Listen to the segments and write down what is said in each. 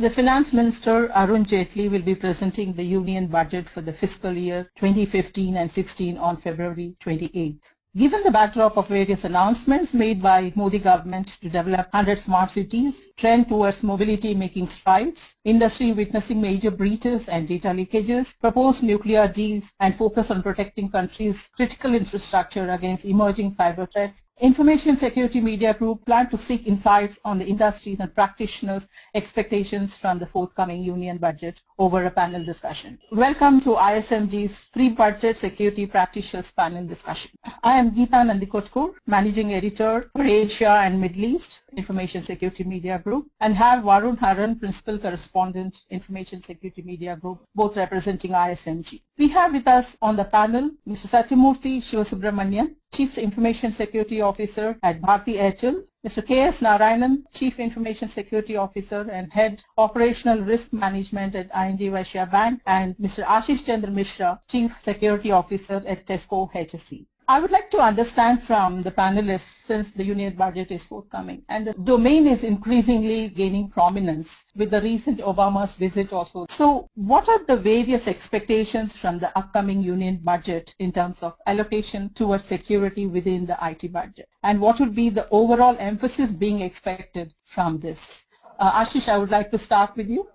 The Finance Minister Arun Jaitley will be presenting the Union budget for the fiscal year 2015 and 16 on February 28th. Given the backdrop of various announcements made by Modi government to develop 100 smart cities, trend towards mobility making strides, industry witnessing major breaches and data leakages, proposed nuclear deals and focus on protecting countries' critical infrastructure against emerging cyber threats, Information Security Media Group plan to seek insights on the industries and practitioners' expectations from the forthcoming union budget over a panel discussion. Welcome to ISMG's pre-budget security practitioners panel discussion. I am Geeta Nandikotkur, Managing Editor for Asia and Middle East, Information Security Media Group, and have Varun Haran, Principal Correspondent, Information Security Media Group, both representing ISMG. We have with us on the panel Mr. Satyamurthy Shivasubramanian, Chief Information Security Officer at Bharti Airtel, Mr. K.S. Narayanan, Chief Information Security Officer and Head Operational Risk Management at ING Vysya Bank, and Mr. Ashish Chandra Mishra, Chief Security Officer at Tesco HSC. I would like to understand from the panelists since the union budget is forthcoming and the domain is increasingly gaining prominence with the recent Obama's visit also. So what are the various expectations from the upcoming union budget in terms of allocation towards security within the IT budget? And what would be the overall emphasis being expected from this? Uh, Ashish, I would like to start with you.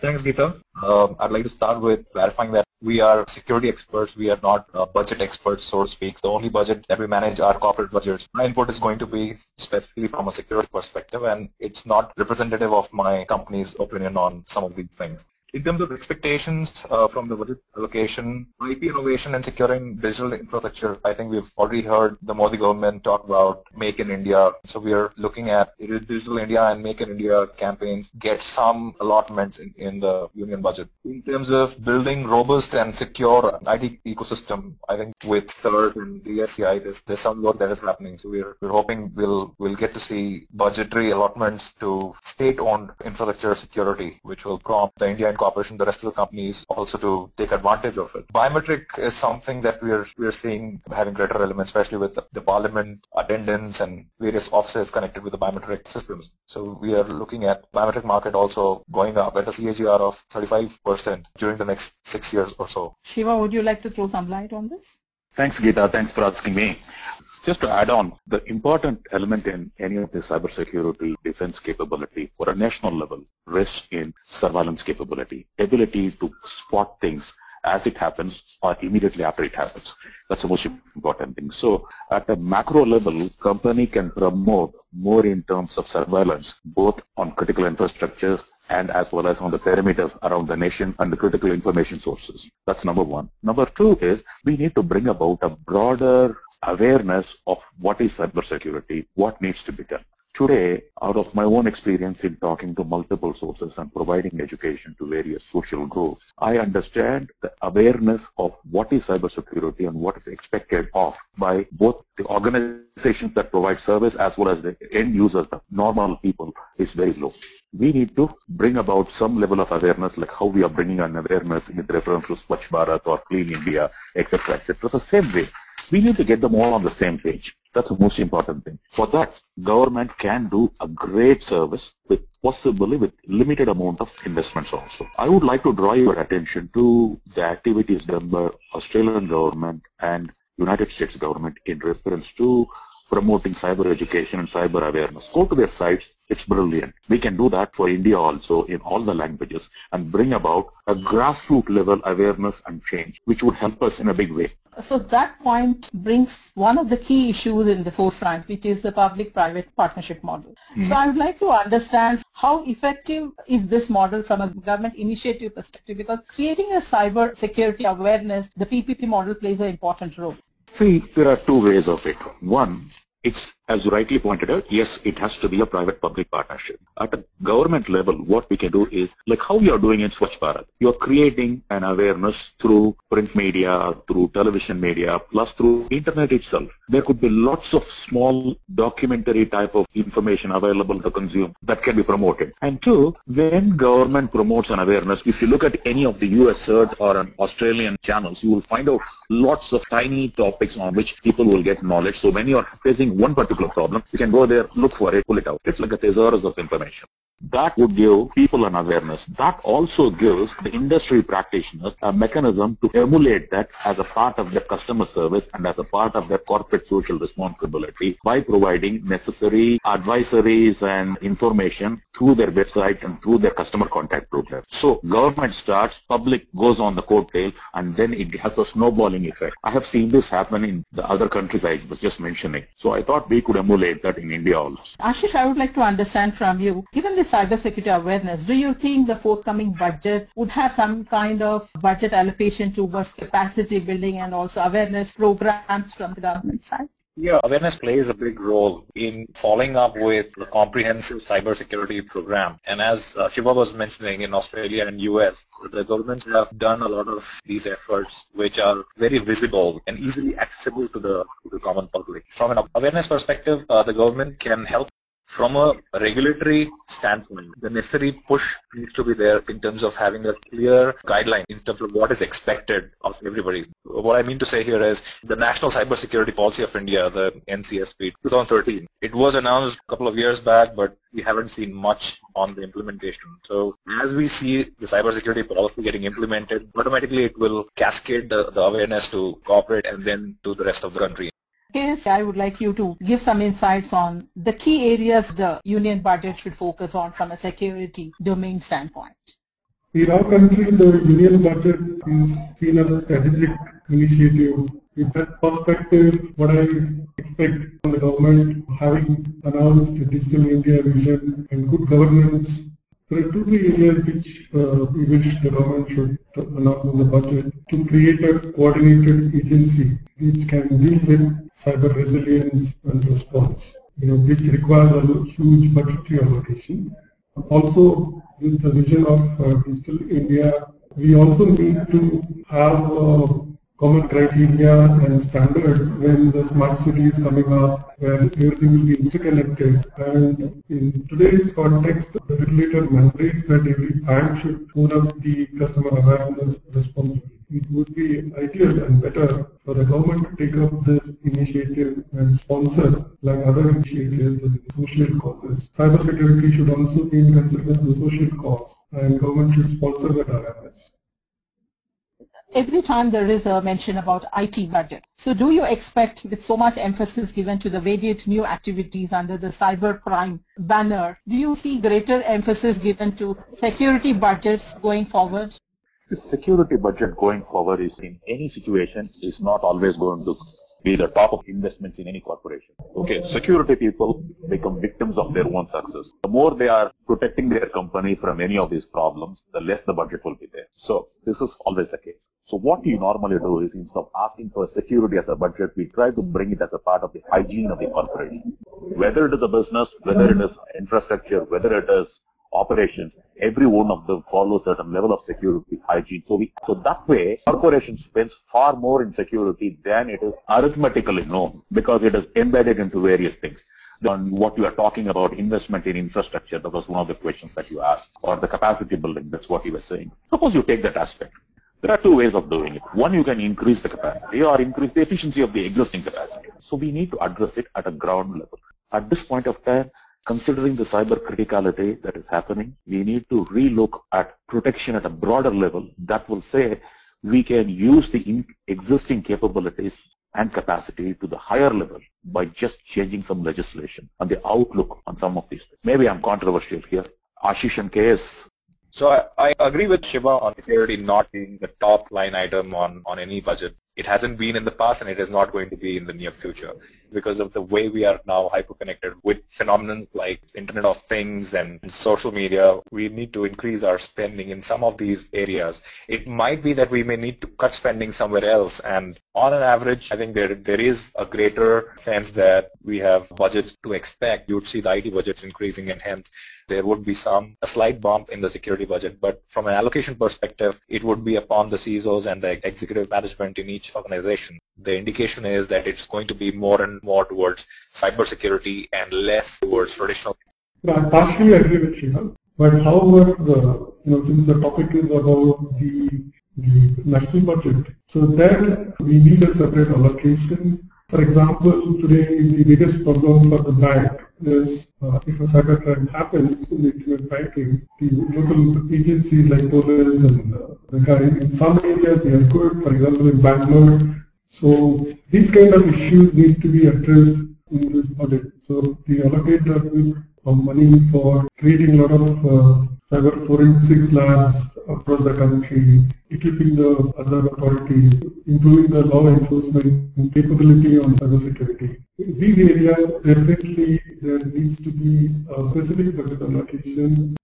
Thanks, Geeta. Uh, I'd like to start with clarifying that we are security experts. We are not uh, budget experts, so to speak. The only budget that we manage are corporate budgets. My input is going to be specifically from a security perspective, and it's not representative of my company's opinion on some of these things in terms of expectations uh, from the budget allocation, IP innovation and securing digital infrastructure, I think we've already heard the Modi government talk about Make in India. So we are looking at Digital India and Make in India campaigns get some allotments in, in the union budget. In terms of building robust and secure IT ecosystem, I think with CERT and DSCI, there's, there's some work that is happening. So we're, we're hoping we'll, we'll get to see budgetary allotments to state-owned infrastructure security, which will prompt the India Corporation, the rest of the companies also to take advantage of it. Biometric is something that we're we're seeing having greater relevance, especially with the, the parliament attendance and various offices connected with the biometric systems. So we are looking at biometric market also going up at a CAGR of 35% during the next six years or so. Shiva, would you like to throw some light on this? Thanks, Geeta. Thanks for asking me. Just to add on, the important element in any of the cybersecurity defense capability for a national level rests in surveillance capability, ability to spot things as it happens or immediately after it happens. That's the most important thing. So at a macro level, company can promote more in terms of surveillance, both on critical infrastructures and as well as on the perimeters around the nation and the critical information sources. That's number one. Number two is we need to bring about a broader awareness of what is cybersecurity, what needs to be done. Today, out of my own experience in talking to multiple sources and providing education to various social groups, I understand the awareness of what is cybersecurity and what is expected of by both the organizations that provide service as well as the end users, the normal people, is very low. We need to bring about some level of awareness like how we are bringing an awareness with reference to Swachh Bharat or Clean India, etc., etc. The same way, we need to get them all on the same page. That's the most important thing. For that, government can do a great service with possibly with limited amount of investments also. I would like to draw your attention to the activities done by Australian government and United States government in reference to promoting cyber education and cyber awareness. Go to their sites. It's brilliant. We can do that for India also in all the languages and bring about a grassroots level awareness and change, which would help us in a big way. So that point brings one of the key issues in the forefront, which is the public-private partnership model. Mm-hmm. So I would like to understand how effective is this model from a government initiative perspective, because creating a cyber security awareness, the PPP model plays an important role. See, there are two ways of it. One, it's as you rightly pointed out, yes, it has to be a private-public partnership. At a government level, what we can do is, like how we are doing in Swachh Bharat, you're creating an awareness through print media, through television media, plus through internet itself. There could be lots of small documentary type of information available to consume that can be promoted. And two, when government promotes an awareness, if you look at any of the US CERT or an Australian channels, you will find out lots of tiny topics on which people will get knowledge. So when you're facing one particular problem, you can go there, look for it, pull it out. It's like a thesaurus of information. That would give people an awareness. That also gives the industry practitioners a mechanism to emulate that as a part of their customer service and as a part of their corporate social responsibility by providing necessary advisories and information through their website and through their customer contact program. So government starts, public goes on the coattail, and then it has a snowballing effect. I have seen this happen in the other countries I was just mentioning. So I thought we could emulate that in India also. Ashish, I would like to understand from you, given the cybersecurity awareness, do you think the forthcoming budget would have some kind of budget allocation towards capacity building and also awareness programs from the government side? Yeah, awareness plays a big role in following up with a comprehensive cybersecurity program. And as uh, Shiva was mentioning, in Australia and US, the governments have done a lot of these efforts, which are very visible and easily accessible to the, to the common public. From an awareness perspective, uh, the government can help from a regulatory standpoint, the necessary push needs to be there in terms of having a clear guideline in terms of what is expected of everybody. What I mean to say here is the National Cybersecurity Policy of India, the NCSP 2013. It was announced a couple of years back, but we haven't seen much on the implementation. So as we see the cybersecurity policy getting implemented, automatically it will cascade the, the awareness to corporate and then to the rest of the country. Yes, I would like you to give some insights on the key areas the union budget should focus on from a security domain standpoint. In our country, the union budget is seen as a strategic initiative. In that perspective, what I expect from the government having announced a digital India vision and good governance there are two three areas which uh, the government should announce in the budget to create a coordinated agency which can deal with cyber resilience and response, you know, which requires a huge budgetary allocation. Also, with the vision of uh, Digital India, we also need to have uh, common criteria and standards when the smart city is coming up, where everything will be interconnected. And in today's context, the regulator mandates that every bank should own up the customer awareness responsibility. It would be ideal and better for the government to take up this initiative and sponsor like other initiatives and social causes. Cybersecurity should also be in consideration the social cause and government should sponsor that awareness every time there is a mention about IT budget. So do you expect with so much emphasis given to the various new activities under the cyber crime banner, do you see greater emphasis given to security budgets going forward? The security budget going forward is in any situation is not always going to be the top of investments in any corporation. Okay, security people become victims of their own success. The more they are protecting their company from any of these problems, the less the budget will be there. So this is always the case. So what you normally do is instead of asking for security as a budget, we try to bring it as a part of the hygiene of the corporation. Whether it is a business, whether it is infrastructure, whether it is operations, every one of them follows certain level of security hygiene. So we, so that way, corporation spends far more in security than it is arithmetically known because it is embedded into various things. On what you are talking about investment in infrastructure, that was one of the questions that you asked, or the capacity building, that's what you were saying. Suppose you take that aspect. There are two ways of doing it. One, you can increase the capacity or increase the efficiency of the existing capacity. So we need to address it at a ground level. At this point of time, considering the cyber criticality that is happening, we need to relook at protection at a broader level that will say we can use the existing capabilities and capacity to the higher level by just changing some legislation and the outlook on some of these things. Maybe I'm controversial here. Ashish and KS. So I, I agree with Shiva on security not being the top line item on, on any budget. It hasn't been in the past and it is not going to be in the near future because of the way we are now hyper-connected with phenomena like Internet of Things and social media. We need to increase our spending in some of these areas. It might be that we may need to cut spending somewhere else and on an average, I think there there is a greater sense that we have budgets to expect. You would see the IT budgets increasing and hence there would be some a slight bump in the security budget. But from an allocation perspective, it would be upon the CISOs and the executive management in each organization. The indication is that it's going to be more and more towards cybersecurity and less towards traditional. I partially agree with Shiva, but however, the, you know, since the topic is about the national budget, so there we need a separate allocation. For example, today the biggest problem for the bank is uh, if a cybercrime happens in internet banking, the local agencies like police and uh, the guy in some areas they are good, for example in Bangalore. So these kind of issues need to be addressed in this budget. So we allocate that money for creating a lot of uh, cyber forensics labs across the country, equipping the other authorities, improving the law enforcement capability on cybersecurity. These areas, definitely there needs to be a specific budget allocation.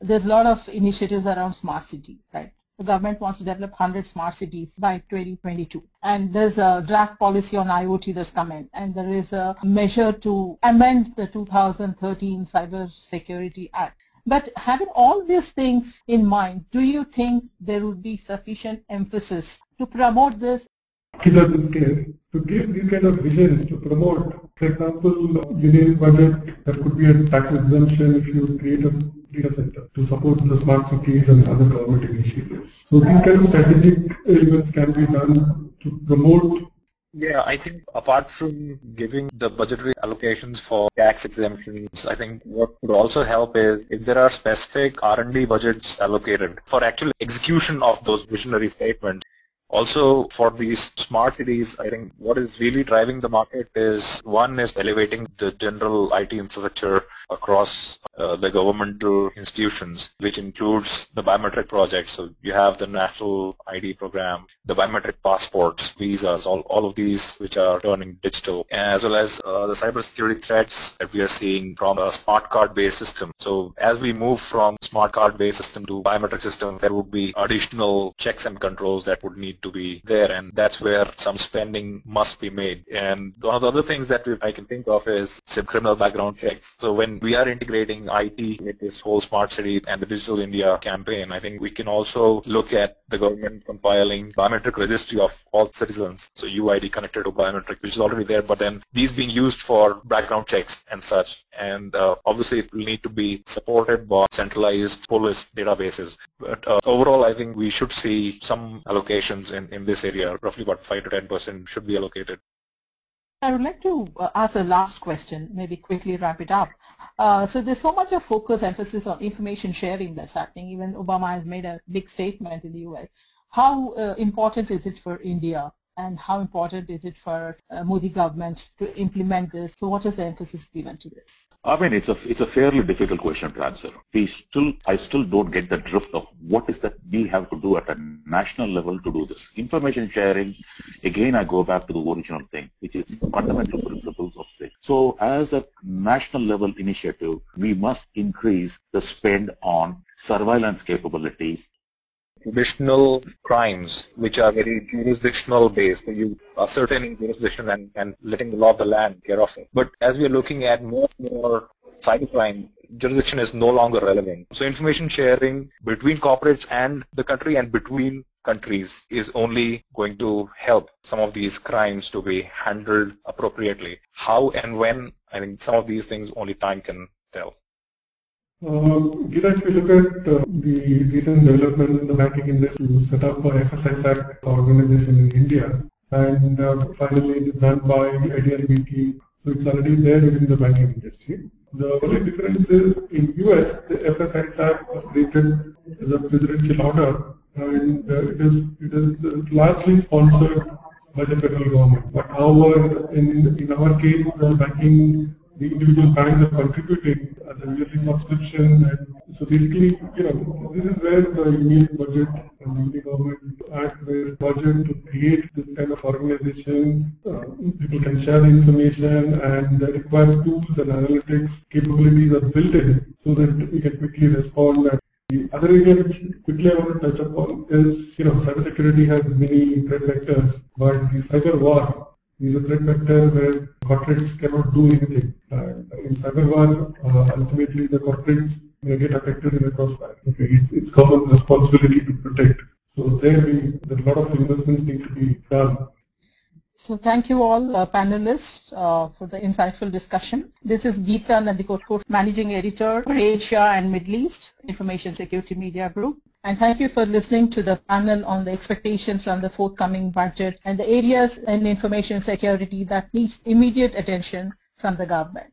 There's a lot of initiatives around smart city, right? The government wants to develop 100 smart cities by 2022. And there's a draft policy on IoT that's come in. And there is a measure to amend the 2013 Cyber Security Act. But having all these things in mind, do you think there would be sufficient emphasis to promote this? Consider this case to give these kind of visions to promote, for example, union budget, there could be a tax exemption if you create a data center to support the smart cities and other government initiatives. So these kind of strategic elements can be done to promote yeah, I think apart from giving the budgetary allocations for tax exemptions, I think what would also help is if there are specific R&D budgets allocated for actual execution of those visionary statements. Also, for these smart cities, I think what is really driving the market is one is elevating the general IT infrastructure across uh, the governmental institutions, which includes the biometric project. So you have the national ID program, the biometric passports, visas, all, all of these which are turning digital, as well as uh, the cybersecurity threats that we are seeing from a smart card-based system. So as we move from smart card-based system to biometric system, there would be additional checks and controls that would need to be there, and that's where some spending must be made. And one of the other things that I can think of is criminal background checks. So when we are integrating IT with this whole smart city and the digital India campaign, I think we can also look at the government compiling biometric registry of all citizens. So UID connected to biometric, which is already there, but then these being used for background checks and such. And uh, obviously it will need to be supported by centralized police databases. But uh, overall, I think we should see some allocations in, in this area, roughly about 5 to 10% should be allocated. I would like to uh, ask a last question, maybe quickly wrap it up. Uh, so there's so much of focus, emphasis on information sharing that's happening. Even Obama has made a big statement in the US. How uh, important is it for India and how important is it for uh, Modi government to implement this? So what is the emphasis given to this? I mean, it's a it's a fairly difficult question to answer. We still, I still don't get the drift of what is that we have to do at a national level to do this. Information sharing, again, I go back to the original thing, which is fundamental principles of safety. So as a national level initiative, we must increase the spend on surveillance capabilities traditional crimes which are very jurisdictional based. So you ascertaining jurisdiction and, and letting the law of the land care of it. But as we are looking at more and more cybercrime, jurisdiction is no longer relevant. So information sharing between corporates and the country and between countries is only going to help some of these crimes to be handled appropriately. How and when, I think some of these things only time can tell. Uh, if we look at uh, the recent development in the banking industry set up a FSISAC organization in India, and uh, finally it is done by IDRBT, so it's already there within the banking industry. The only difference is in US, the FSISAC was created as a presidential order, and uh, it is it is largely sponsored by the federal government. But however, in in our case, the banking the individual banks are contributing as a yearly subscription. And so basically, you know, this is where the union budget and the union government act their budget to create this kind of organization. Uh, people can share information and the required tools and analytics capabilities are built in so that we can quickly respond and the other area which quickly I want to touch upon is, you know, cybersecurity has many threat vectors, but the cyber war is a threat vector where corporates cannot do anything. And in cyber war, uh, ultimately the corporates may get affected in the crossfire. It's, it's government's responsibility to protect. So there, we, a lot of investments need to be done. So thank you all uh, panelists uh, for the insightful discussion. This is Geeta Nandikot, Managing Editor for Asia and Middle East, Information Security Media Group. And thank you for listening to the panel on the expectations from the forthcoming budget and the areas in information security that needs immediate attention from the government.